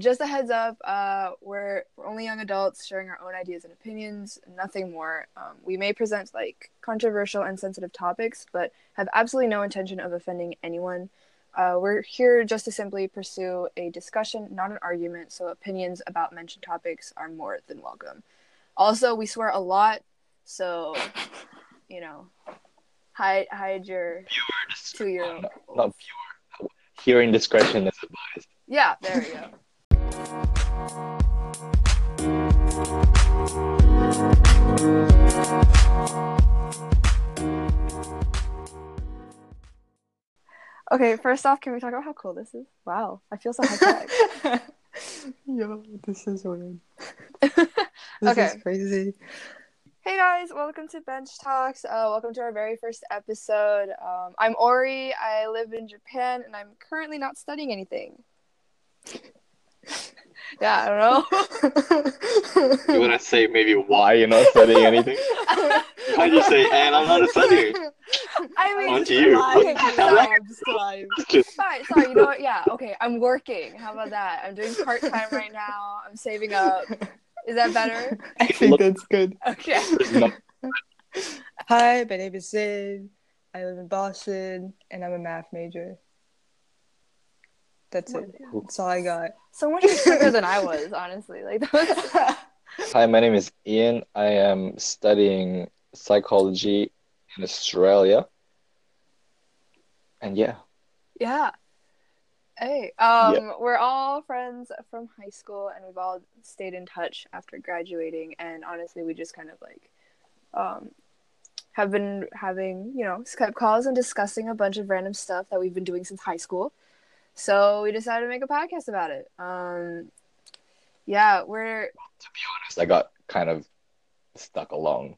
just a heads up, uh, we're, we're only young adults sharing our own ideas and opinions, nothing more. Um, we may present like controversial and sensitive topics, but have absolutely no intention of offending anyone. Uh, we're here just to simply pursue a discussion, not an argument, so opinions about mentioned topics are more than welcome. Also, we swear a lot, so you know, hide hide your two year old. Not pure. Hearing discretion is advised. Yeah, there we go. Okay, first off, can we talk about how cool this is? Wow, I feel so high tech. Yo, this is weird. This Okay. is crazy. hey guys, welcome to Bench Talks. Uh, welcome to our very first episode. Um, I'm Ori. I live in Japan, and I'm currently not studying anything. yeah, I don't know. You want to say maybe why you're not studying anything? Why you say, and I'm not studying? I mean, On to you. Okay, Describe, sorry. describe. Just Sorry, sorry. You know what? Yeah, okay. I'm working. How about that? I'm doing part time right now. I'm saving up. Is that better? I think that's good. Okay. no Hi, my name is Sid. I live in Boston, and I'm a math major. That's it. That's all I got. So much younger than I was, honestly. Like that was Hi, my name is Ian. I am studying psychology in Australia. And yeah, Yeah. Hey, um, we're all friends from high school, and we've all stayed in touch after graduating. And honestly, we just kind of like, um, have been having you know Skype calls and discussing a bunch of random stuff that we've been doing since high school. So we decided to make a podcast about it. Um, yeah, we're To be honest, I got kind of stuck along.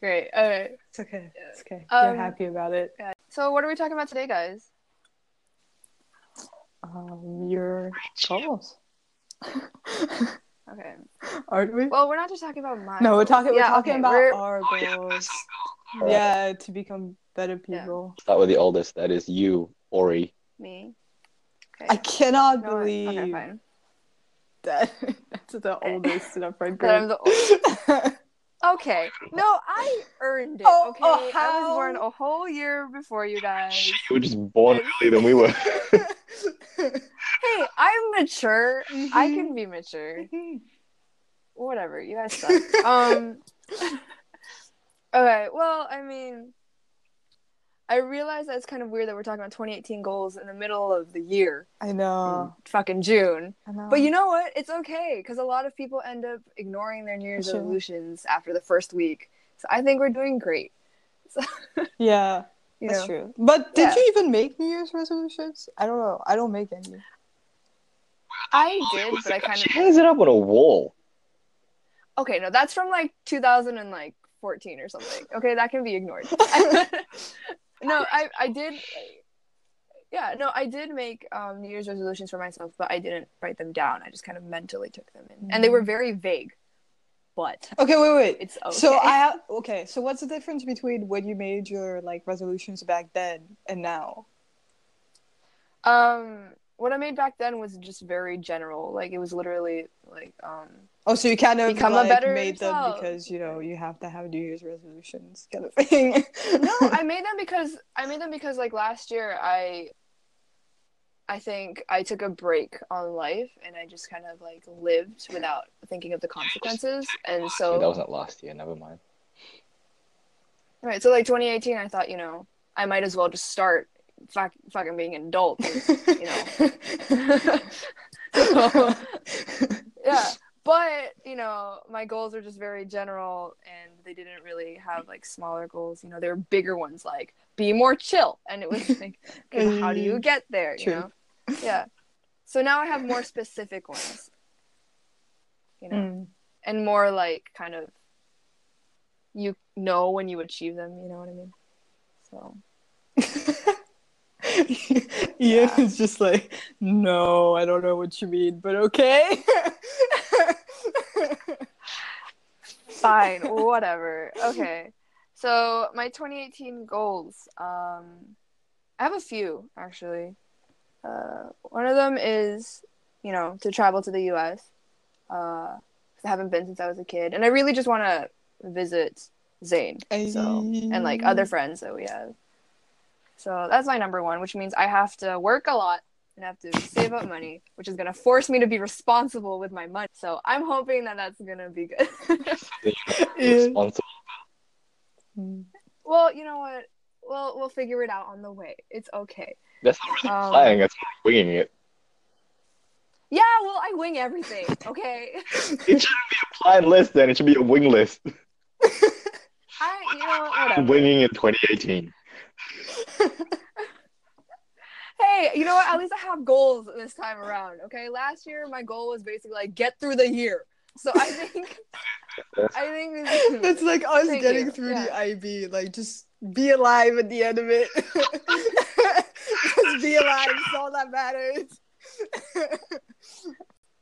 great. All right. It's okay. It's okay. Um, You're happy about it. so what are we talking about today, guys? Um, your goals, Okay. aren't we? Well, we're not just talking about mine. no, we're talking. We're Yeah, talking okay, about we're- our Oh, yeah, goals. Alright. Yeah, to become better people. Yeah. people. Start with the oldest. That is you, Ori. me. Okay. I cannot No, believe Okay, fine. that that's the oldest in our friend That I'm group. the oldest. Okay. No, I earned it. Oh, Okay. oh, I was born a whole year before you guys. You were just born earlier than we were. Hey, I'm mature. I Mhm. can be mature. Whatever. You guys suck. um. Okay. Well, I mean, I realize that it's kind of weird that we're talking about 2018 goals in the middle of the year, I in know. fucking June. I know. But you know what? It's okay because a lot of people end up ignoring their New Year's Sure. resolutions after the first week. So I think we're doing great. So, yeah, you that's know. true. But did Yeah. you even make New Year's resolutions? I don't know. I don't make any. I did, but I kind She of hangs it up on a wall. okay. No, that's from like 2014 or something. Okay, that can be ignored. no, I I did. Yeah, no, I did make um, New Year's resolutions for myself, but I didn't write them down. I just kind of mentally took them in, and they were very vague. But Okay, wait, wait. it's okay. So I have okay. So what's the difference between when you made your like resolutions back then and now? um what I made back then was just very general. Like it was literally like um Oh, so you kind of Become a like, better made them because you know you have to have New Year's resolutions kind of thing. no i made them because i made them because like last year i i think i took a break on life and i just kind of like lived without thinking of the consequences and so that wasn't last year. Never mind. right so like 2018 i thought you know i might as well just start fuck, fucking being an adult you know. So, yeah but you know my goals are just very general and they didn't really have like smaller goals you know they were bigger ones like be more chill. And it was like okay, how do you get there? You True. know? Yeah. So now i have more specific ones you know Mm. and more like kind of you know when you achieve them you know what i mean? So Ian Yeah. is just like, no, I don't know what you mean, but okay. fine whatever okay so my 2018 goals um i have a few actually uh one of them is you know, to travel to the U.S. Uh, I haven't been since I was a kid, and I really just want to visit Zane. So and like other friends that we have. So that's my number one, which means I have to work a lot and have to save up money, which is gonna force me to be responsible with my money. So I'm hoping that that's gonna be good. Responsible. Mm. well, you know what? We'll we'll figure it out on the way. It's okay. That's not really Um, flying. That's more winging it. Yeah, well, I wing everything. Okay. It shouldn't be a flying list then. It should be a wing list. I you know what? Whatever. Winging in 2018. Hey, you know what? At least I have goals this time around. Okay. Last year my goal was basically like get through the year. So I think I think this That's like us Thank getting you. through Yeah. the IB. Like, just be alive at the end of it. just be alive. It's all that matters.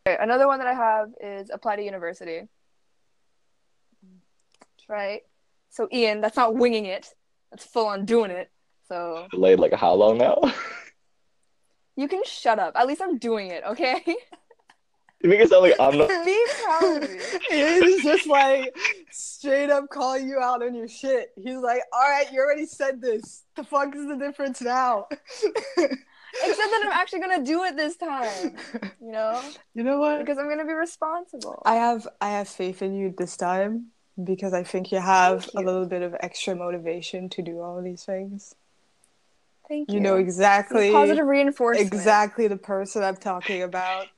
Okay, another one that I have is apply to university. Right? So Ian, that's not winging it. That's full on doing it. So Delayed like how long now? you can shut up. At least I'm doing it, okay? you make it sound like I'm not. Be proud of me. He's just like straight up calling you out on your shit. He's like, all right, you already said this. The fuck is the difference now? Except that I'm actually gonna do it this time. You know? you know what? Because I'm gonna be responsible. I have I have faith in you this time because I think you have Thank a little bit of extra motivation to do all these things. Thank you. You know exactly positive reinforcement. exactly the person I'm talking about.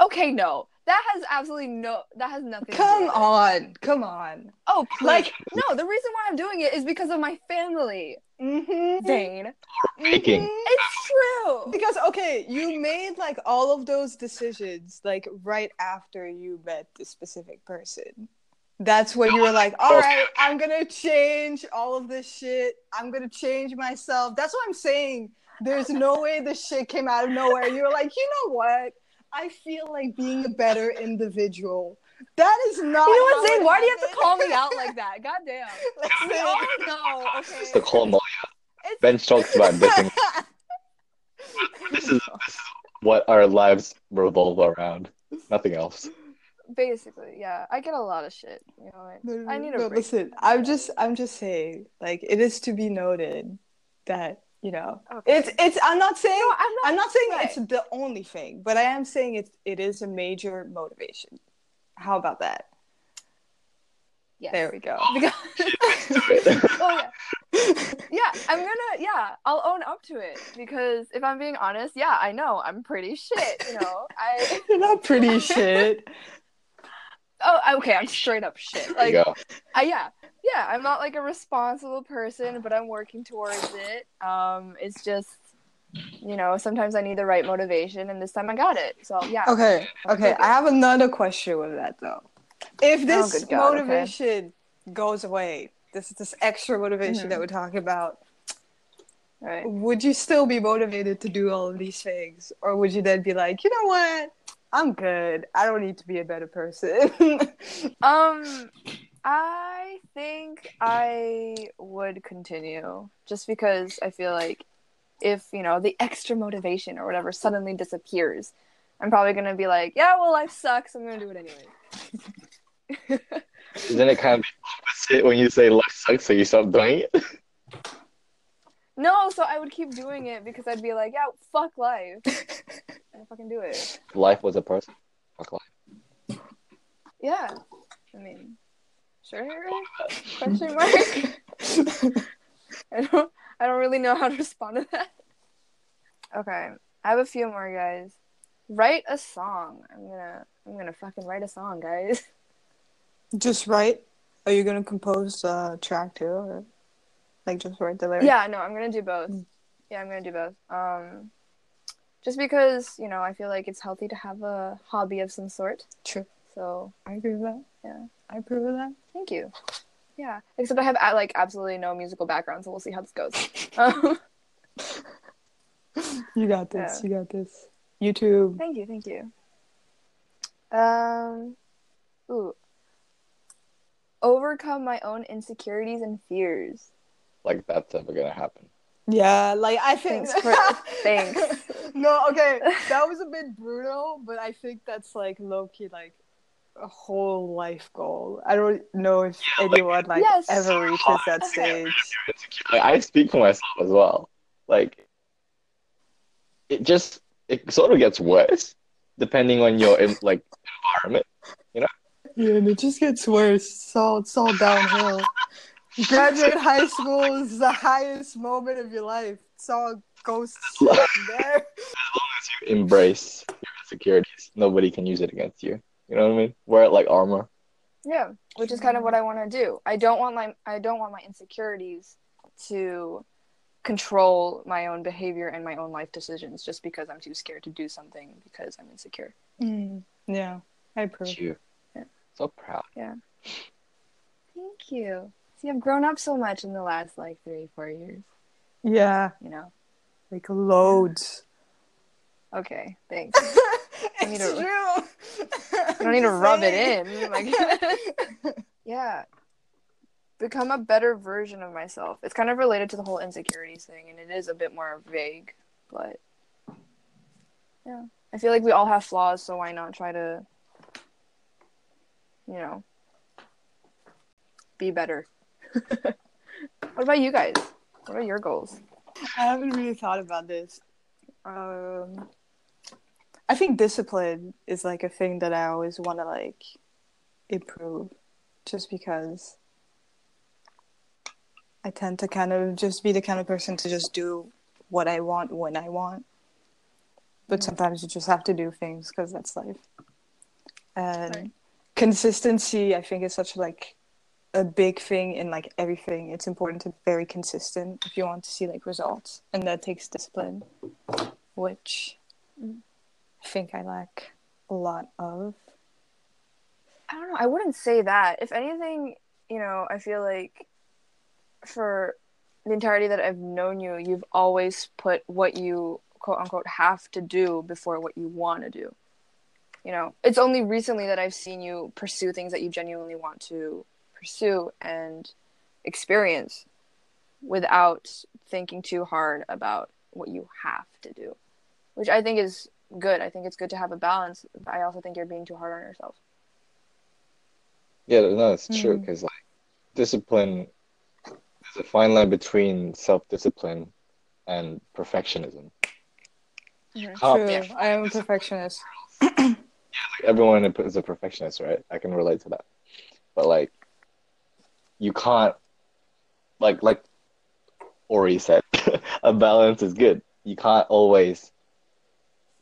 Okay, no. That has absolutely no that has nothing to do Come with it. on, come on. Oh, please. Like- no, the reason why I'm doing it is because of my family. Mm-hmm. Zane. Making. It's true. Because okay, you made like all of those decisions like right after you met the specific person. That's when you were like, all oh. right, I'm gonna change all of this shit. I'm gonna change myself. That's what I'm saying. There's no way this shit came out of nowhere. You were like, you know what? I feel like being a better individual. That is not. You know how what, Zane? it Why do you have to call me out like that? God damn. We Listen. all know, okay? It's the call Moya. It's- Bench Talks about dissing. This is, this is what our lives revolve around. Nothing else. Basically, yeah. I get a lot of shit. You know what? No, no, I need a no, break. listen. I'm just, I'm just saying, like, it is to be noted that you know, Okay. it's, it's. I'm not saying, No, I'm not. I'm not saying right. it's the only thing, but I am saying it's it is a major motivation. How about that? Yes. There we go. Because- oh yeah. Yeah, I'm gonna. Yeah, I'll own up to it because if I'm being honest, yeah, I know I'm pretty shit. You know, I. You're not pretty shit. Oh, okay. I'm straight up shit. There Like, you go. I, yeah, yeah. I'm not like a responsible person, but I'm working towards it. Um, it's just, you know, sometimes I need the right motivation, and this time I got it. So yeah. Okay, okay. Okay. I have another question with that though. If this Oh, good God, okay. motivation goes away, this this extra motivation Mhm. that we're talking about, Right. would you still be motivated to do all of these things, or would you then be like, you know what? I'm good. I don't need to be a better person. Um, I think I would continue just because I feel like if you know the extra motivation or whatever suddenly disappears, I'm probably gonna be like, yeah, well, life sucks. I'm gonna do it anyway. Isn't it kind of opposite when you say life sucks, so you stop doing it? No, so I would keep doing it because I'd be like, yeah, fuck life. I fucking do it. Life was a person. Fuck life. Yeah. I mean, sure. Question mark. I don't. I don't really know how to respond to that. Okay, I have a few more guys. Write a song. I'm gonna. I'm gonna fucking write a song, guys. just write. Are you gonna compose a track too, or like just write the lyrics? Yeah, no, I'm gonna do both. Mm. Yeah, I'm gonna do both. Um, just because you know, I feel like it's healthy to have a hobby of some sort. True. So I agree with that. Yeah. I approve of that. thank you. Yeah, except I have uh, like absolutely no musical background, so we'll see how this goes. Um, You got this. You got this. YouTube. Thank you, thank you. Um, ooh. Overcome my own insecurities and fears. Like that's ever gonna happen. Yeah, like I think. Thanks for- thanks. no, okay, that was a bit brutal, but I think that's like low key, like a whole life goal. I don't know if Yeah, anyone like Yes. ever reaches that stage. Like, I speak for myself as well. Like, it just it sort of gets worse depending on your in, like environment. You know. Yeah, and it just gets worse. It's all it's all downhill. Graduate high school is the highest moment of your life. It's all ghost shit there. You embrace your insecurities. Nobody can use it against you. You know what I mean? Wear it like armor. Yeah, which is kind of what I want to do. I don't want my I don't want my insecurities to control my own behavior and my own life decisions just because I'm too scared to do something because I'm insecure. Mm, yeah, I approve. You. Yeah. So proud. Yeah. Thank you. See, I've grown up so much in the last like three, four years. Yeah, You know. like loads. Okay, thanks. it's to- true. I don't need to rub it in. Oh like, yeah. Become a better version of myself. It's kind of related to the whole insecurities thing, and it is a bit more vague, but yeah. I feel like we all have flaws, so why not try to, you know, be better? what about you guys? What are your goals? I haven't really thought about this. Um, I think discipline is like a thing that I always want to like improve, just because I tend to kind of just be the kind of person to just do what I want when I want. But sometimes you just have to do things because that's life. And consistency, I think, is such like a big thing in like everything. It's important to be very consistent if you want to see like results, and that takes discipline, which. I think I lack a lot of. I don't know. I wouldn't say that. If anything, you know, I feel like for the entirety that I've known you, you've always put what you quote unquote have to do before what you want to do. You know, it's only recently that I've seen you pursue things that you genuinely want to pursue and experience without thinking too hard about what you have to do, which I think is good. I think it's good to have a balance. But I also think you're being too hard on yourself. Yeah, no, it's true Mm. because like discipline, there's a fine line between self-discipline and perfectionism. Oh, True, yeah. I am a perfectionist. Like, everyone is a perfectionist, right? I can relate to that. But like, you can't, like, like Ori said, a balance is good. You can't always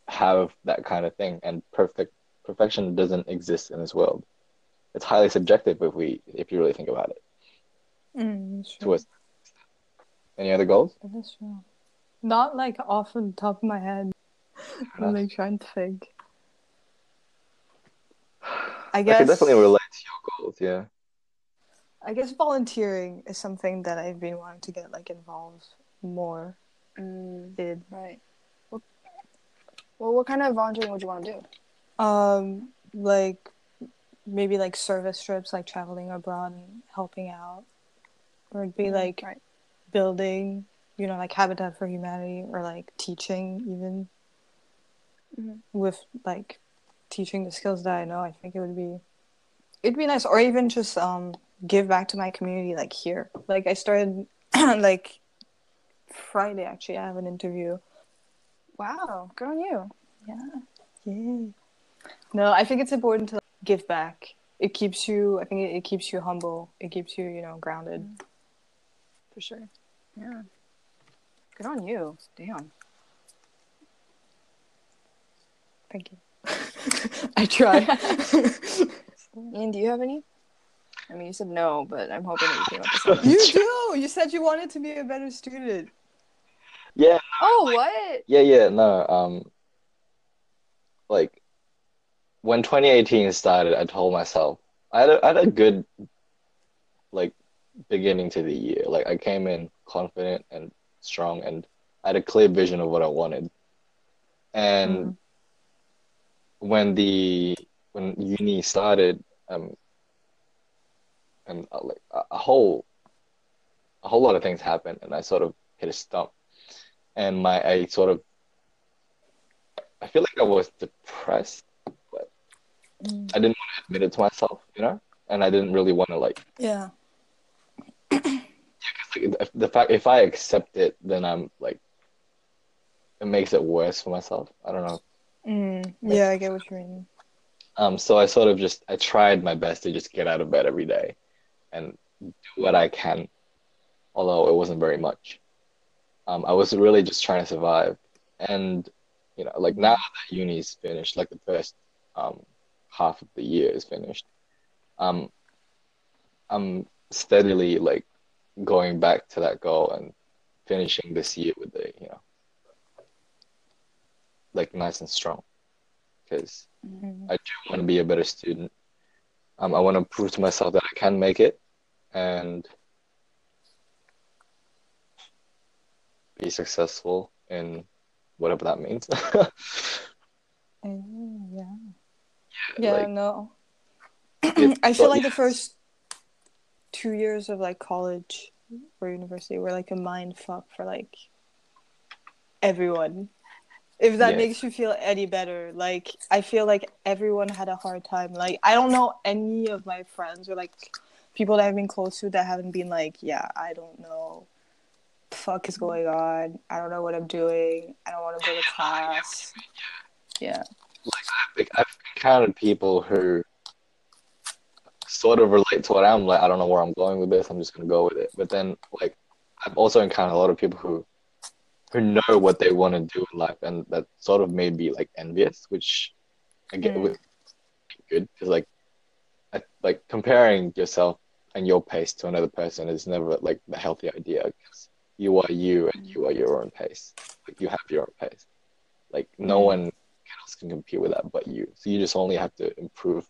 have that kind of thing, and perfect perfection doesn't exist in this world. It's highly subjective if we, if you really think about it. Mm, that's To true. us. Any other goals? That's true. Not like off the top of my head. I'm like trying to think. I guess I can definitely relate to your goals. Yeah. I guess volunteering is something that I've been wanting to get like involved more Mm, in. right. Well, well, what kind of volunteering would you want to do? Um, like maybe like service trips, like traveling abroad and helping out, or it'd be like right. building, you know, like Habitat for Humanity, or like teaching even Mhm. with like teaching the skills that I know. I think it would be it'd be nice, or even just um give back to my community, like here. Like I started like Friday actually. I have an interview. Wow, good on you. Yeah. Yay. No, I think it's important to like, give back. It keeps you. I think it, it keeps you humble. It keeps you, you know, grounded. Mm-hmm. For sure. Yeah. Good on you. Damn. Thank you. I try. Ian, do you have any? I mean, you said no, but I'm hoping that you came up with something. you do. You said you wanted to be a better student. Yeah. oh, what? Yeah, yeah, no. Um, like when 2018 started, I told myself I had a, I had a good like beginning to the year. Like I came in confident and strong, and I had a clear vision of what I wanted. And when the when uni started, um, and uh, like a, a whole a whole lot of things happened, and I sort of hit a stump and my I sort of I feel like I was depressed. Mm. I didn't want to admit it to myself, you know, and I didn't really want to like Yeah. the fact if I accept it, then I'm like it makes it worse for myself. I don't know. Mm. Yeah, I get what you mean. Um, so I sort of just I tried my best to just get out of bed every day and do what I can, although it wasn't very much. Um, I was really just trying to survive, and you know, like now that uni's finished, like the first um half of the year is finished, um, I'm steadily like going back to that goal and finishing this year with a you know like nice and strong because Mm. I do want to be a better student. Um, I want to prove to myself that I can make it and be successful in whatever that means. Mm, yeah. Yeah, like, no. I feel like the first two years of like college or university were like a mind fuck for like everyone. If that Yeah. makes you feel any better, like I feel like everyone had a hard time. Like I don't know any of my friends or like people that I've been close to that haven't been like, yeah, I don't know, the fuck is going on. I don't know what I'm doing. I don't want to go to class. Yeah. like, I've encountered people who sort of relate to what I'm like. I don't know where I'm going with this. I'm just gonna go with it. But then, like, I've also encountered a lot of people who who know what they want to do in life, and that sort of made me like envious, which I get Mm. good because like, I, like comparing yourself and your pace to another person is never like the healthy idea because you are you and you are your own pace. Like you have your own pace. Like no Mm. one else can compete with that but you. So you just only have to improve.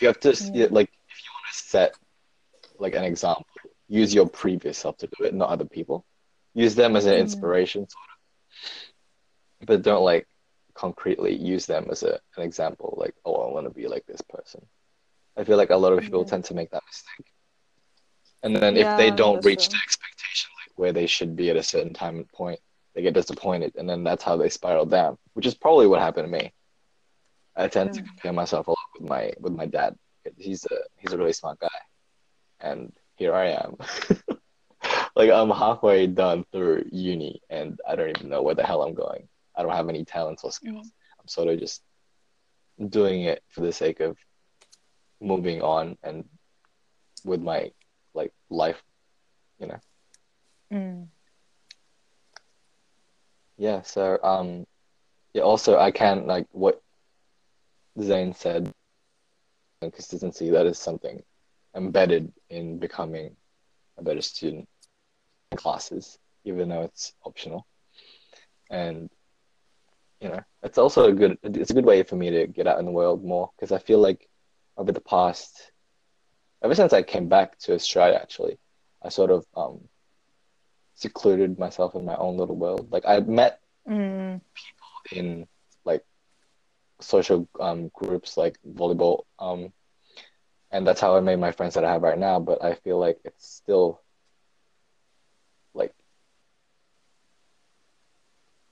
You have to Yeah. like if you want to set like an example, use your previous self to do it, not other people. Use them as an Mhm. inspiration, sort of. But don't like concretely use them as a, an example, like, oh, I want to be like this person. I feel like a lot of people Yeah. tend to make that mistake. And then if they don't reach true. the expectation, like where they should be at a certain time and point, they get disappointed, and then that's how they spiral down, which is probably what happened to me. I tend to compare myself a lot with my with my dad. He's a he's a really smart guy, and here I am. like I'm halfway done through uni, and I don't even know where the hell I'm going. I don't have any talents or skills. I'm sort of just doing it for the sake of moving on and with my like life, you know. Mm. Yeah, so um yeah, also I can like what Zane said consistency, that is something embedded in becoming a better student classes, even though it's optional. And you know, it's also a good it's a good way for me to get out in the world more because I feel like over the past ever since I came back to Australia actually, I sort of um secluded myself in my own little world. Like I met Mm. in like social um, groups like volleyball um, and that's how I made my friends that I have right now but I feel like it's still like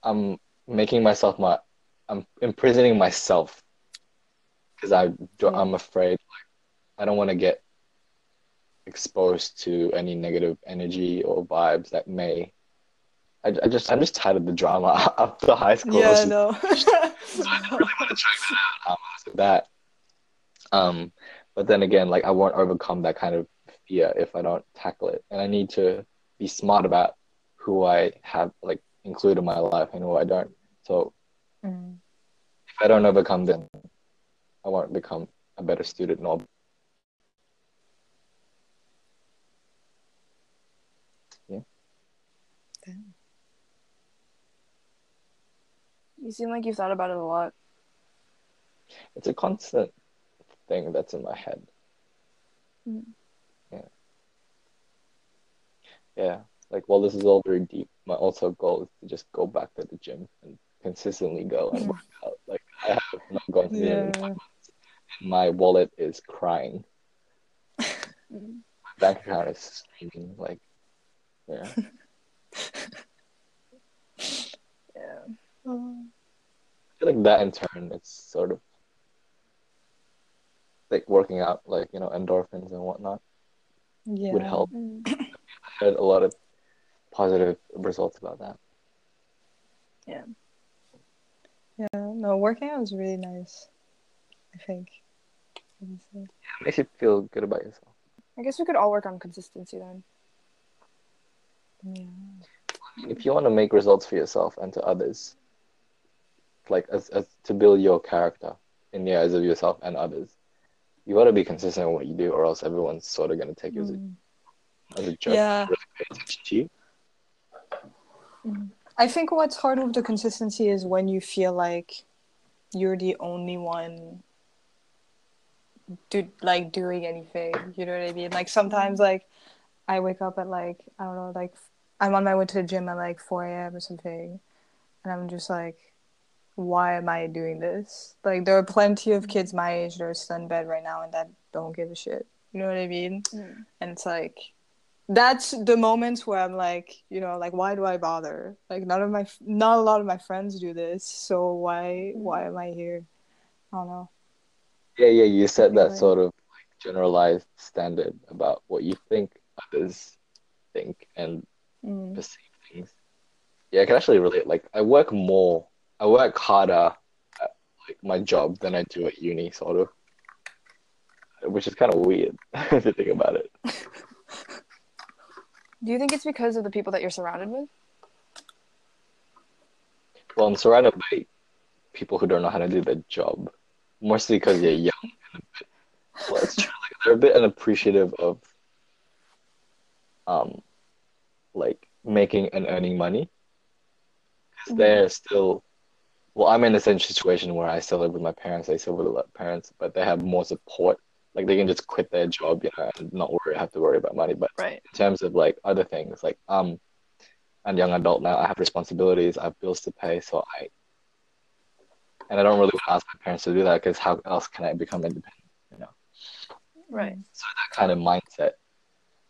I'm making myself my I'm imprisoning myself because I I'm afraid I don't want to get exposed to any negative energy or vibes that may I, I just I'm just tired of the drama after high school. I Yeah, just- no. want to check that out. Um, after that. Um, but then again, like I won't overcome that kind of fear if I don't tackle it, and I need to be smart about who I have like include in my life and who I don't. So Mm. if I don't overcome them, I won't become a better student nor You seem like you've thought about it a lot. it's a constant thing that's in my head. Mm. Yeah. Yeah. Like while this is all very deep, my also goal is to just go back to the gym and consistently go and Mm. work out. Like I have not gone to the gym in Yeah. months. My wallet is crying. Mm. My bank account is screaming like yeah. Um, I feel like that in turn, it's sort of like working out, like you know, endorphins and whatnot yeah. would help. Mm. I had a lot of positive results about that. Yeah, Yeah. no, working out is really nice. I think. It makes you feel good about yourself. I guess we could all work on consistency then. Yeah. If you want to make results for yourself and to others, like as, as to build your character in the eyes of yourself and others, you got to be consistent with what you do, or else everyone's sort of gonna take you hmm. as a, as a joke. Yeah. Really pay attention to you. I think what's hard with the consistency is when you feel like you're the only one do like doing anything. You know what I mean? Like sometimes like I wake up at like I don't know, like I'm on my way to the gym at like four AM or something and I'm just like why am I doing this? Like there are plenty of kids my age that are still in bed right now and that don't give a shit. You know what I mean? Mm. and it's like that's the moments where i'm like you know like why do i bother like none of my not a lot of my friends do this so why why am i here i don't know Yeah, yeah. You set that sort of like generalized standard about what you think others think and mm. perceive things. Yeah, I can actually relate. Like, I work more, I work harder at like my job than I do at uni, sort of, which is kind of weird if you think about it. Do you think it's because of the people that you're surrounded with? Well, I'm surrounded by people who don't know how to do their job, mostly because they're young and a bit. Well, it's true. Like, they're a bit unappreciative of, um, like making and earning money. 'Cause Mhm. they're still, well, I'm in the same situation where I still live with my parents. I still live with my parents, but they have more support. Like they can just quit their job, you know, and not worry, have to worry about money. But Right. in terms of like other things, like um, I'm a young adult now. I have responsibilities. I have bills to pay, so I and I don't really want to ask my parents to do that because how else can I become independent? You know, Right. so that kind of mindset,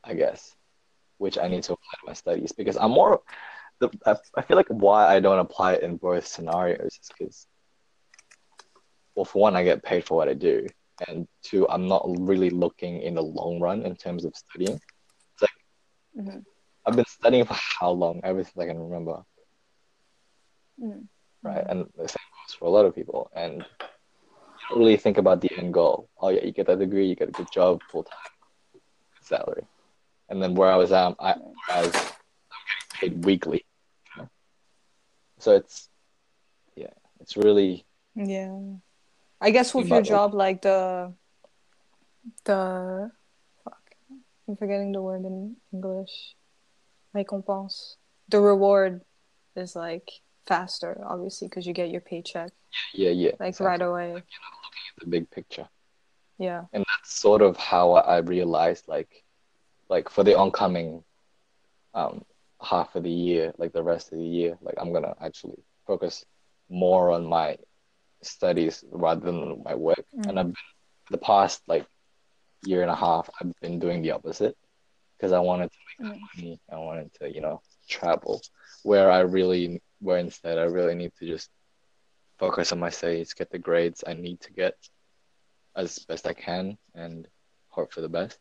I guess, which I need to apply to my studies because I'm more. The, I, I feel like why I don't apply it in both scenarios is because, well, for one, I get paid for what I do, and two, I'm not really looking in the long run in terms of studying. hmm I've been studying for how long? Ever since I can remember. Mm. right? And the same goes for a lot of people. And you don't really think about the end goal. Oh yeah, you get that degree, you get a good job, full time, good salary. And then where I was at, I whereas I'm getting paid weekly. So it's yeah, it's really yeah i guess with your job like the the fuck i'm forgetting the word in english. Récompense the reward is like faster obviously because you get your paycheck yeah, yeah, like exactly. right away the big picture. yeah. And that's sort of how I realized like like for the oncoming um half of the year, like the rest of the year, like I'm gonna actually focus more on my studies rather than my work. And I've been the past like year and a half I've been doing the opposite because I wanted to make that money. I wanted to, you know, travel where I really where instead I really need to just focus on my studies, get the grades I need to get as best I can and hope for the best.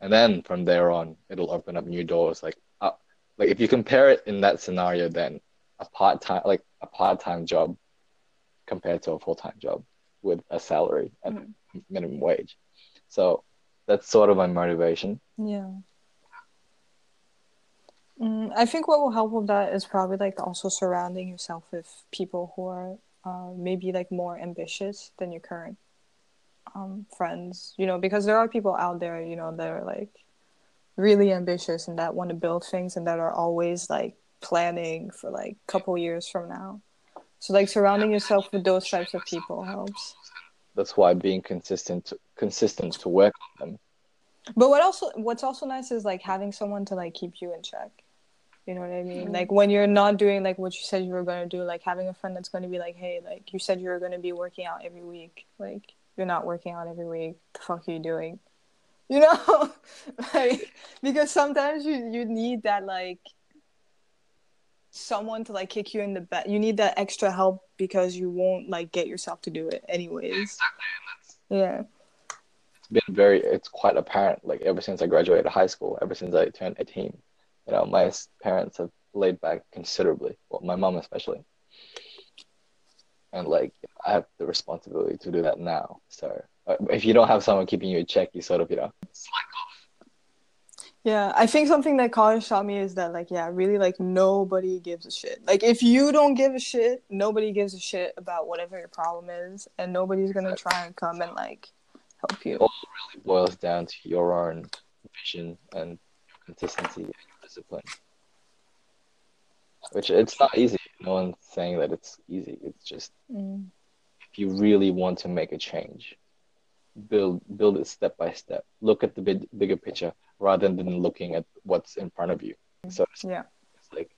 And then from there on, it'll open up new doors. Like, uh, like if you compare it in that scenario, then a part time, like a part time job, compared to a full time job with a salary and minimum wage. So that's sort of my motivation. Yeah. Mm, I think what will help with that is probably like also surrounding yourself with people who are uh, maybe like more ambitious than your current um, friends, you know, because there are people out there, you know, that are like really ambitious and that want to build things and that are always like planning for like a couple years from now. So like surrounding yourself with those types of people helps. That's why being consistent, consistent to work on them. But what also what's also nice is like having someone to like keep you in check. You know what I mean? Mm. Like when you're not doing like what you said you were gonna do, like having a friend that's gonna be like, Hey, like you said you were gonna be working out every week. Like you're not working out every week. The fuck are you doing? You know? like because sometimes you you need that like someone to like kick you in the butt. You need that extra help because you won't like get yourself to do it anyways. Yeah. It's been very, it's quite apparent. Like ever since I graduated high school, ever since I turned 18, you know, my parents have laid back considerably. Well, my mom especially. And like, I have the responsibility to do that now. So uh, if you don't have someone keeping you in check, you sort of, you know, Yeah, I think something that college taught me is that like yeah, really like nobody gives a shit. Like if you don't give a shit, nobody gives a shit about whatever your problem is, and nobody's gonna try and come and like help you. it really boils down to your own vision and your consistency and your discipline. Which it's not easy. No one's saying that it's easy. It's just Mm. if you really want to make a change, build build it step by step. Look at the big, bigger picture rather than looking at what's in front of you. So Yeah. it's like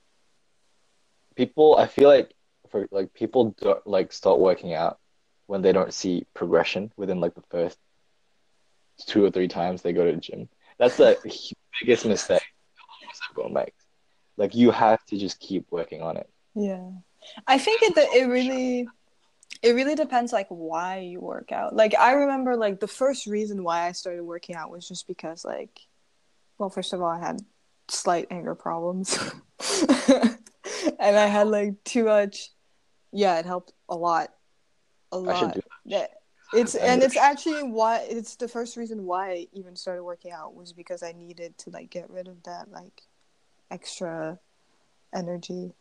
people. I feel like for like people don't like start working out when they don't see progression within like the first two or three times they go to the gym. That's the biggest mistake almost everyone makes. Like you have to just keep working on it. Yeah, I think it it really it really depends like why you work out. Like I remember like the first reason why I started working out was just because like, well, first of all, I had slight anger problems, and I had like too much. Yeah, it helped a lot, a lot. Yeah, it's and it's actually why it's the first reason why I even started working out was because I needed to like get rid of that like extra energy.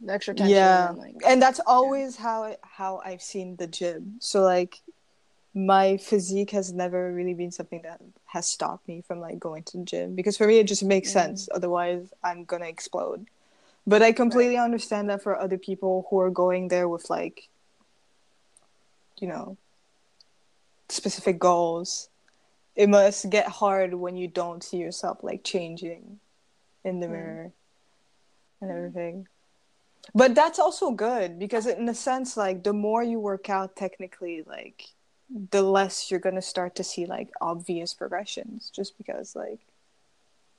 The extra tension. Yeah. And, like, and that's always how it, how I've seen the gym. So like my physique has never really been something that has stopped me from like going to the gym because for me it just makes Mm. sense. Otherwise, I'm gonna explode. But I completely understand that for other people who are going there with like, you know, specific goals, it must get hard when you don't see yourself like changing in the Mm. mirror and everything. But that's also good because in a sense, like the more you work out technically, like the less you're gonna start to see like obvious progressions just because like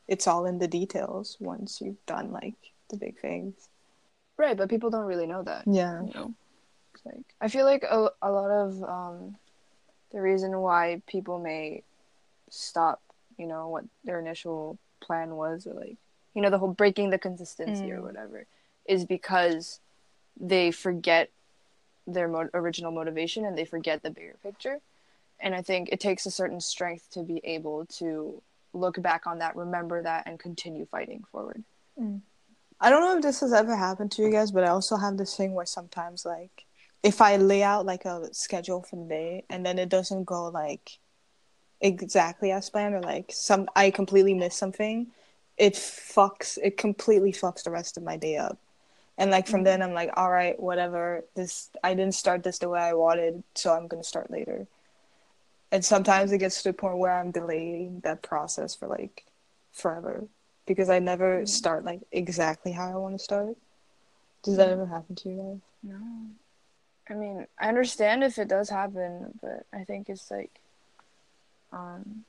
it's all in the details once you've done like the big things. right, but people don't really know that. Yeah. you know It's like i feel like a, a lot of um the reason why people may stop you know what their initial plan was or like you know the whole breaking the consistency or Mm. whatever is because they forget their mo- original motivation and they forget the bigger picture. And i think it takes a certain strength to be able to look back on that remember that and continue fighting forward. Mm. I don't know if this has ever happened to you guys, but I also have this thing where sometimes like if I lay out like a schedule for the day and then it doesn't go like exactly as planned or like some I completely miss something, it fucks it completely fucks the rest of my day up. And like from then I'm like, all right, whatever. This I didn't start this the way I wanted, so I'm gonna start later. And sometimes it gets to the point where I'm delaying that process for like forever because I never Mm. start like exactly how I want to start. Does that ever happen to you guys? No. I mean, I understand if it does happen, but I think it's like, um,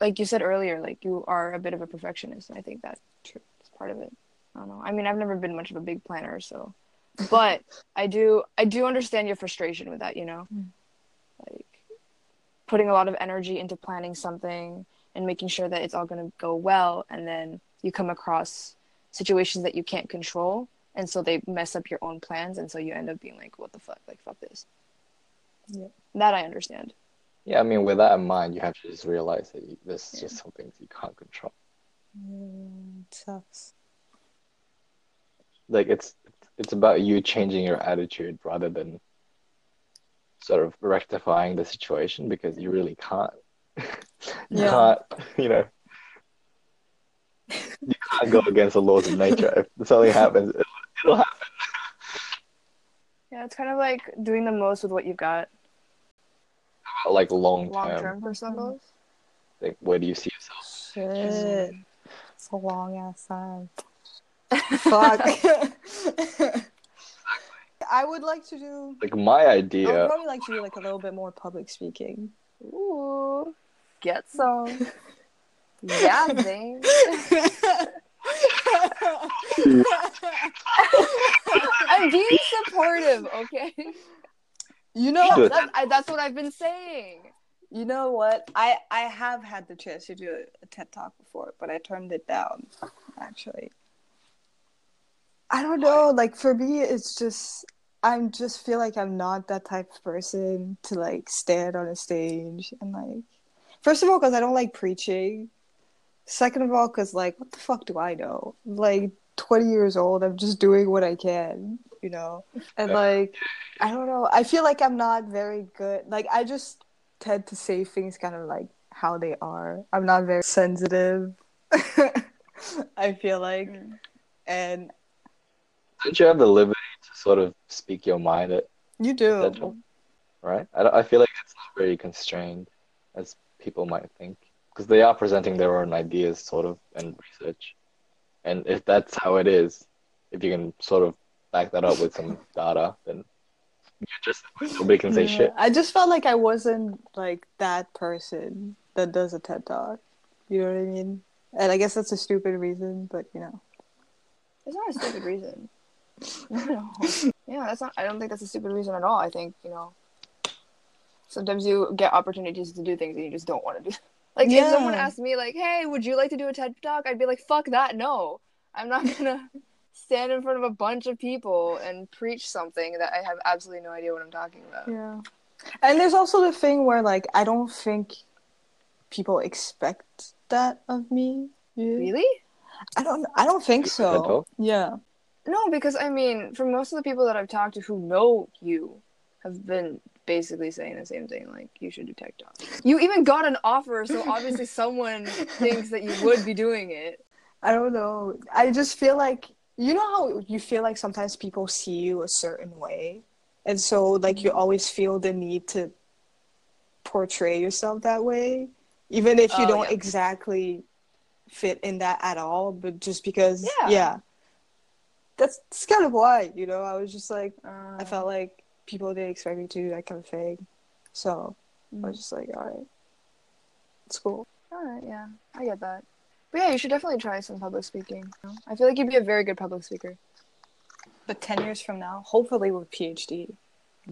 like you said earlier, like you are a bit of a perfectionist, and I think that's true. It's part of it. I don't know. I mean, I've never been much of a big planner, so, but I do, I do understand your frustration with that. You know, Mm. like putting a lot of energy into planning something and making sure that it's all going to go well, and then you come across situations that you can't control and so they mess up your own plans and so you end up being like what the fuck like fuck this yeah that i understand Yeah, I mean, with that in mind, you have to just realize that you, this is Yeah. just some things you can't control. Mm, sucks. Like it's it's about you changing your attitude rather than sort of rectifying the situation because you really can't. you Yeah. can't, you know. You can't go against the laws of nature. If something happens, it- it'll happen. yeah it's kind of like doing the most with what you've got Like long long term, term for some of us like where do you see yourself? Shit. It's a long ass time. Fuck. I would like to do. Like my idea. I would probably like to do like a little bit more public speaking. ooh get some yeah Zane. I'm being supportive, okay? you know, Good. That, I, that's what I've been saying. you know what? I I have had the chance to do a TED talk before, but I turned it down. Actually, I don't know. Like for me, it's just I'm just feel like I'm not that type of person to like stand on a stage and like. First of all, because I don't like preaching. Second of all, because like, what the fuck do I know? I'm, like 20 years old, I'm just doing what I can, you know. And like, I don't know. I feel like I'm not very good. Like, I just tend to say things kind of like how they are. I'm not very sensitive. I feel like, Mm. and Don't you have the liberty to sort of speak your mind, at, you do. That's all. right? I, I feel like it's not very constrained as people might think because they are presenting their own ideas, sort of, and research. And if that's how it is, if you can sort of back that up with some data, then you're just nobody can say Yeah, shit. I just felt like I wasn't like that person that does a TED talk. You know what I mean? And I guess that's a stupid reason, but you know. It's not a stupid reason. No. Yeah, that's not. I don't think that's a stupid reason at all. I think you know. Sometimes you get opportunities to do things and you just don't want to do. Like if someone asked me, like, "Hey, would you like to do a TED talk?" I'd be like, "Fuck that, no! I'm not gonna stand in front of a bunch of people and preach something that I have absolutely no idea what I'm talking about." Yeah. And there's also the thing where like I don't think people expect that of me. Yeah. Really? I don't I don't think so. Yeah. No, because I mean, for most of the people that I've talked to who know you, have been basically saying the same thing. Like, you should do TED talk. You even got an offer, so obviously someone thinks that you would be doing it. I don't know. I just feel like you know how you feel like sometimes people see you a certain way. And so like you always feel the need to portray yourself that way even if you Oh, don't yeah. exactly fit in that at all, but just because Yeah. yeah. That's, that's kind of why, you know, I was just like Uh, I felt like people didn't expect me to do that kind of thing. So I was just like, all right, it's cool. All right, yeah, I get that. But yeah, you should definitely try some public speaking. I feel like you'd be a very good public speaker. But 10 years from now, hopefully with PhD.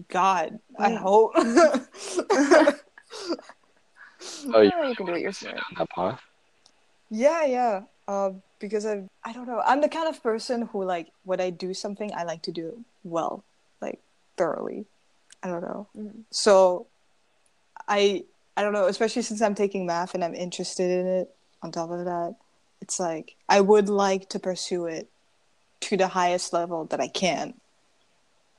God, I Mm. hope. Oh, you Yeah, you can do it yourself. that path? yeah, yeah. Um, because I, I don't know. I'm the kind of person who, like, when I do something, I like to do it well, like, thoroughly. I don't know. Mhm. So, I, I don't know. Especially since I'm taking math and I'm interested in it. On top of that, it's like I would like to pursue it to the highest level that I can.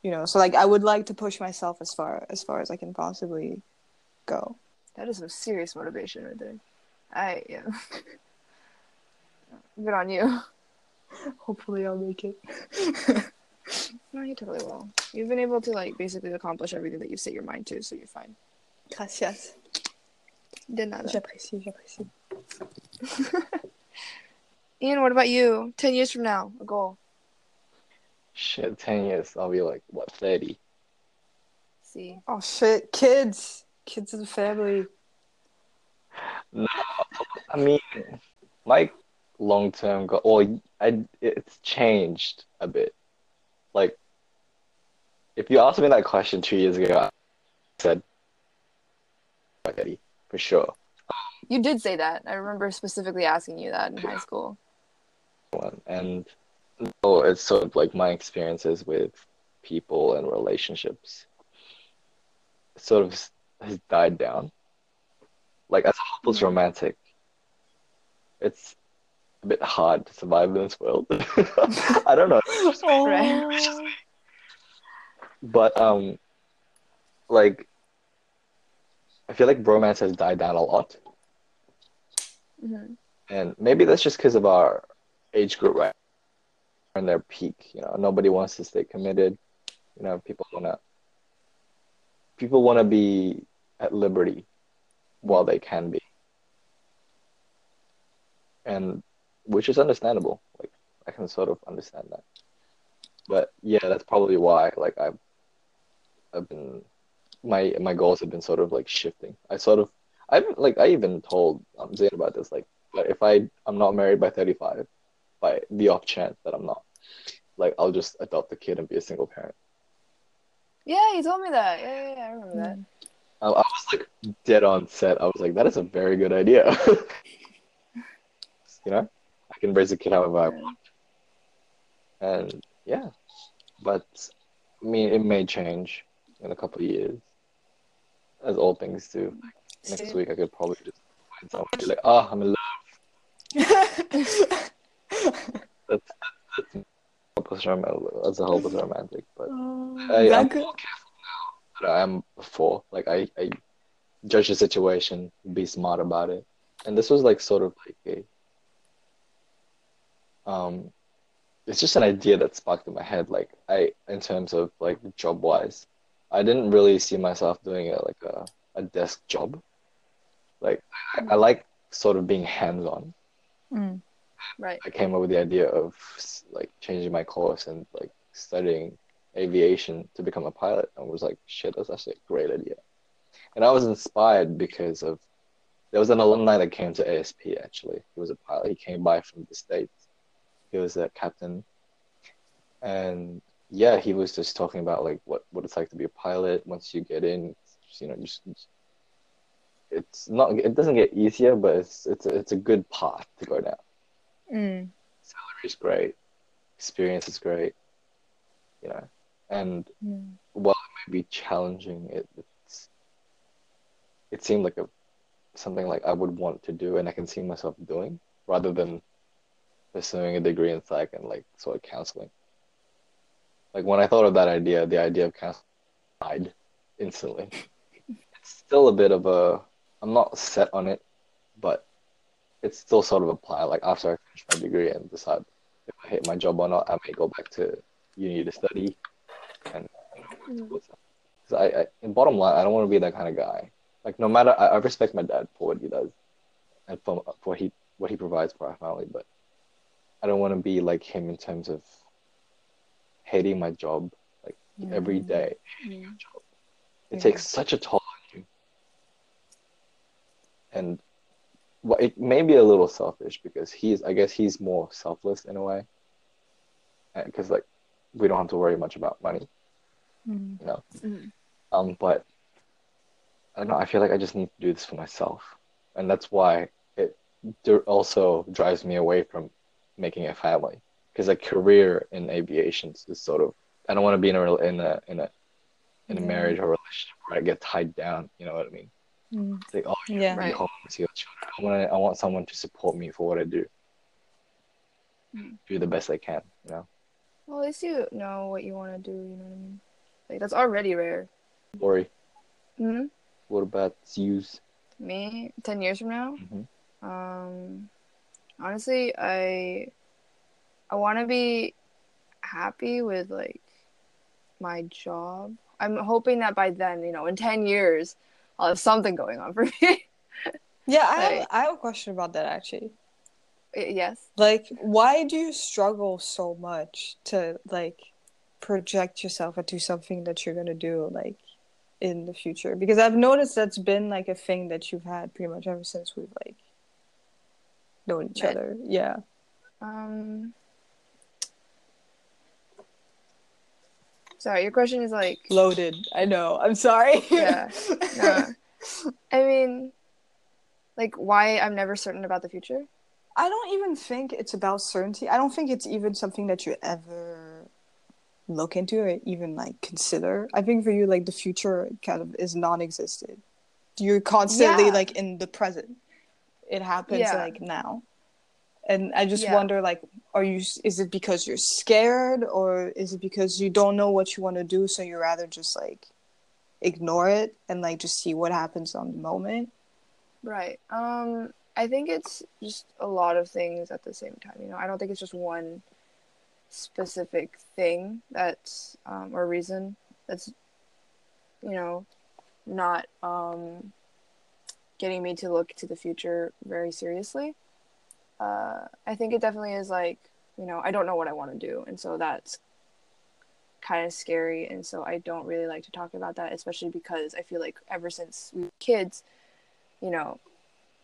You know, so like I would like to push myself as far as far as I can possibly go. That is some serious motivation right there. I yeah. Good on you. Hopefully, I'll make it. No, you totally will. You've been able to like basically accomplish everything that you set your mind to, so you're fine. Gracias. De nada. J'apprécie, j'apprécie. Ian, what about you? Ten years from now, a goal. Shit, 10 years, I'll be like, what, 30? See. Oh shit, kids, kids and family. No. I mean, my long term goal, well, I, it's changed a bit. Like, if you asked me that question two years ago, I said 30, for sure. You did say that. I remember specifically asking you that in high school. And oh, it's sort of like my experiences with people and relationships sort of has died down. Like, as a hopeless mm-hmm. romantic, it's a bit hard to survive in this world. I don't know. Right. But um, like, I feel like romance has died down a lot, hmm and maybe that's just because of our age group, right? In their peak, you know, nobody wants to stay committed. You know, people wanna, people wanna be at liberty while they can be, and which is understandable. Like, I can sort of understand that. But yeah, that's probably why. Like, I've, I've been my my goals have been sort of like shifting. I sort of I haven't like I even told um, Zayn about this. Like, but if I I'm not married by 35, by the off chance that I'm not, like I'll just adopt the kid and be a single parent. Yeah, you told me that. Yeah, yeah, yeah I remember that. I, I was like dead on set. I was like, that is a very good idea. you know, I can raise a kid however I want. And yeah, but I mean, it may change in a couple of years, as all things do. Oh Next week, I could probably just find someone be like, oh, I'm in love. That's that's hopeless romantic. That's a hopeless romantic, but oh, I, I'm that could- more careful now than I am before. Like I, I judge the situation, be smart about it, and this was like sort of like a, um, it's just an idea that sparked in my head. Like I, in terms of like job wise, I didn't really see myself doing it like a a desk job. Like I, I like sort of being hands on. Mm. Right. I came up with the idea of like changing my course and like studying aviation to become a pilot and was like, shit, that's actually a great idea. And I was inspired because of there was an alumni that came to ASP actually. He was a pilot. He came by from the States. He was a captain. And yeah, he was just talking about like what, what it's like to be a pilot once you get in, you know, just it's not it doesn't get easier, but it's it's a, it's a good path to go down Mm. salary is great, experience is great, you know, and Mm. while it may be challenging, it it's, it seemed like a something like I would want to do and I can see myself doing rather than pursuing a degree in psych and like sort of counseling. Like when I thought of that idea, the idea of counseling died instantly. It's still a bit of a I'm not set on it, but it's still sort of apply. Like after I finish my degree and decide if I hate my job or not, I may go back to uni to study. And know, Mm. because I, I, in bottom line, I don't want to be that kind of guy. Like no matter, I, I respect my dad for what he does, and for for he what he provides for our family, but I don't want to be like him in terms of hating my job like every day. Mm. job. It Yeah. takes such a toll on you. And well, it may be a little selfish because he's, I guess he's more selfless in a way. Because like we don't have to worry much about money, Mm. you know. Mhm. Um, but I don't know. I feel like I just need to do this for myself, and that's why it also drives me away from making a family. Because a career in aviation is sort of I don't want to be in a in a in a in a Yeah. marriage or relationship where I get tied down. You know what I mean? Mm. It's like, oh, you Yeah. Right. home with your children. I want I want someone to support me for what I do. Mm. Do the best I can. You know. Well, at least you know what you want to do. You know what I mean? Like that's already rare. Lori, hmm what about yous? Me, ten years from now. Mhm. Um, honestly, I I want to be happy with like my job. I'm hoping that by then, you know, in ten years, I'll have something going on for me. Yeah, I have. I have a question about that actually. yes. Like, why do you struggle so much to like project yourself into something that you're gonna do like in the future? Because I've noticed that's been like a thing that you've had pretty much ever since we've like known each Met. other. Yeah. Um. Sorry, your question is like Loaded. I know. I'm sorry. Yeah. Nah. I mean, like why I'm never certain about the future. I don't even think it's about certainty. I don't think it's even something that you ever look into or even like consider. I think for you, like the future kind of is non-existent. You're constantly Yeah. like in the present. It happens Yeah. like now, and I just Yeah. wonder, like, are you? Is it because you're scared, or is it because you don't know what you want to do, so you rather just like ignore it and like just see what happens on the moment? Right. Um, I think it's just a lot of things at the same time. You know, I don't think it's just one specific thing that's um, or reason that's you know not um, getting me to look to the future very seriously. Uh, I think it definitely is like you know I don't know what I want to do, and so that's kind of scary, and so I don't really like to talk about that, especially because I feel like ever since we were kids, you know,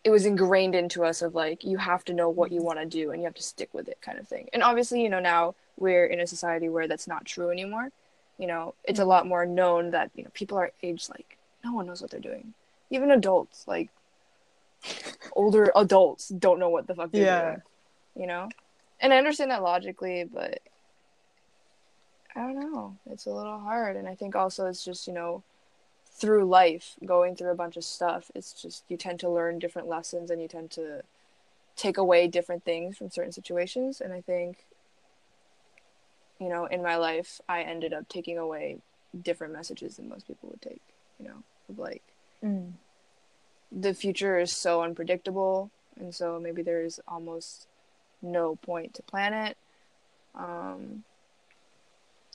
it was ingrained into us of like you have to know what you want to do and you have to stick with it kind of thing. And obviously, you know, now we're in a society where that's not true anymore. You know, it's a lot more known that you know people are aged like no one knows what they're doing, even adults like older adults don't know what the fuck they're Yeah. doing. You know, and I understand that logically, but I don't know. It's a little hard, and I think also it's just you know through life going through a bunch of stuff it's just you tend to learn different lessons and you tend to take away different things from certain situations and i think you know in my life i ended up taking away different messages than most people would take you know of like Mm. The future is so unpredictable and so maybe there's almost no point to plan it. Um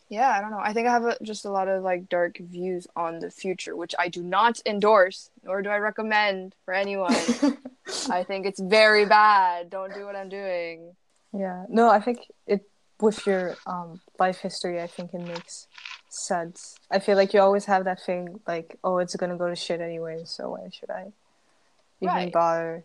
yeah i don't know. I think i have a, just a lot of like dark views on the future which i do not endorse nor do i recommend for anyone. I think it's very bad. Don't do what i'm doing. Yeah. No, I think it with your um life history, I think it makes sense. I feel like you always have that thing like, oh, it's gonna go to shit anyway, so why should I even Right. bother?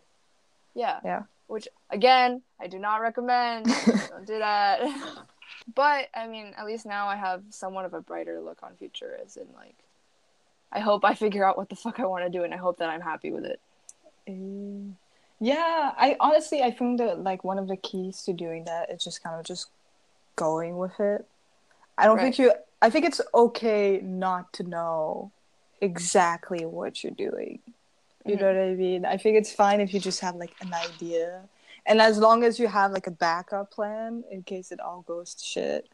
yeah Yeah. which again i do not recommend don't do that but i mean at least now i have somewhat of a brighter look on future as in like i hope i figure out what the fuck i want to do and i hope that i'm happy with it Eh, Yeah, I honestly I think that like one of the keys to doing that is just kind of just going with it. I don't think you I think it's okay not to know exactly what you're doing. You know what I mean? I think it's fine if you just have like an idea. And as long as you have like a backup plan in case it all goes to shit,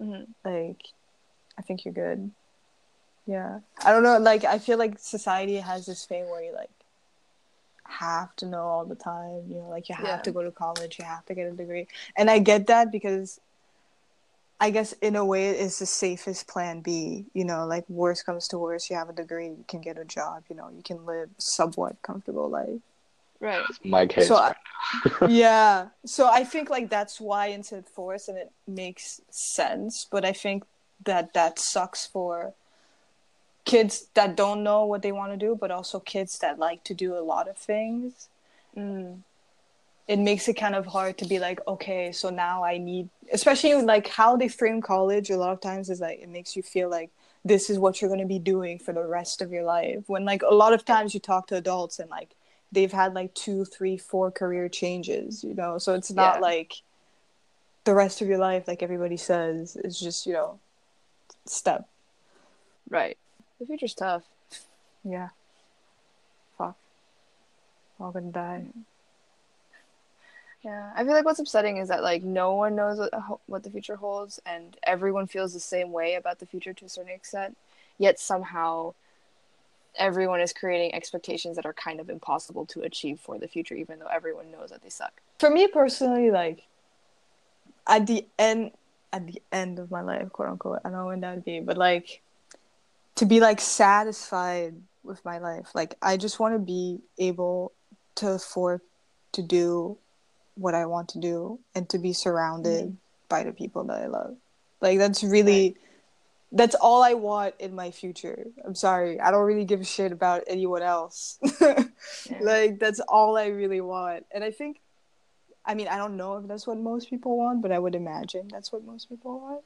Mhm. like I think you're good. Yeah. I don't know, like I feel like society has this thing where you like have to know all the time, you know, like you have Yeah. to go to college, you have to get a degree. And I get that because I guess in a way it's the safest plan B, you know, like worst comes to worst, you have a degree, you can get a job, you know, you can live somewhat comfortable life. right My case. So I, yeah, so I think like that's why into force and it makes sense. But I think that that sucks for kids that don't know what they want to do, but also kids that like to do a lot of things. mm. It makes it kind of hard to be like, okay, so now I need, especially like how they frame college. A lot of times is like it makes you feel like this is what you're going to be doing for the rest of your life. When like a lot of times you talk to adults and like they've had like two, three, four career changes, you know. So it's not Yeah. like the rest of your life, like everybody says, is just you know, step. right the future's tough Yeah. Fuck. We're all gonna die. Yeah i feel like what's upsetting is that like no one knows what, what the future holds and everyone feels the same way about the future to a certain extent yet somehow everyone is creating expectations that are kind of impossible to achieve for the future even though everyone knows that they suck. For me personally, like at the end, at the end of my life, quote unquote, I don't know when that would be, but like to be like satisfied with my life, like I just want to be able to afford to do what I want to do and to be surrounded by the people that I love. Like that's really that's all I want in my future. I'm sorry. I don't really give a shit about anyone else. Like that's all I really want. And I think I mean, I don't know if that's what most people want, but I would imagine that's what most people want.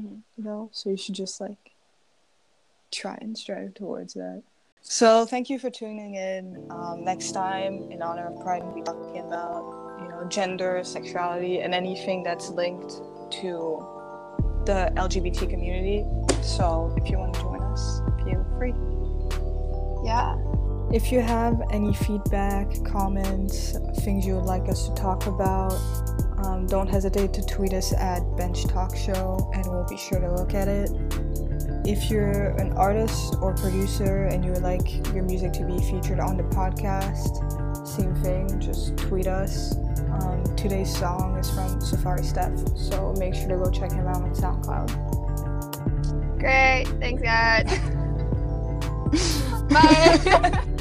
Mhm. You know, so you should just like try and strive towards that. So thank you for tuning in. Um, next time, in honor of Pride, we'll be talking about you know gender, sexuality, and anything that's linked to the LGBT community. So if you want to join us, feel free. yeah If you have any feedback, comments, things you would like us to talk about, um, don't hesitate to tweet us at Bench Talk Show and we'll be sure to look at it. If you're an artist or producer and you would like your music to be featured on the podcast, same thing, just tweet us. Um, today's song is from Safari Steph, so make sure to go check him out on SoundCloud. great thanks guys bye